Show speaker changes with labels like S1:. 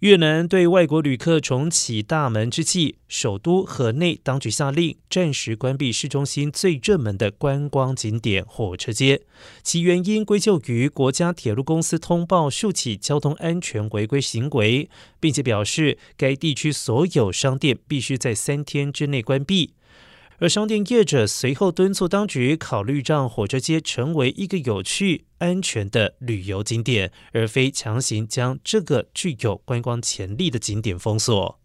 S1: 越南对外国旅客重启大门之际，首都河内当局下令暂时关闭市中心最热门的观光景点火车街，其原因归咎于国家铁路公司通报数起交通安全违规行为，并且表示该地区所有商店必须在三天之内关闭。而商店业者随后敦促当局考虑让火车街成为一个有趣、安全的旅游景点，而非强行将这个具有观光潜力的景点封锁。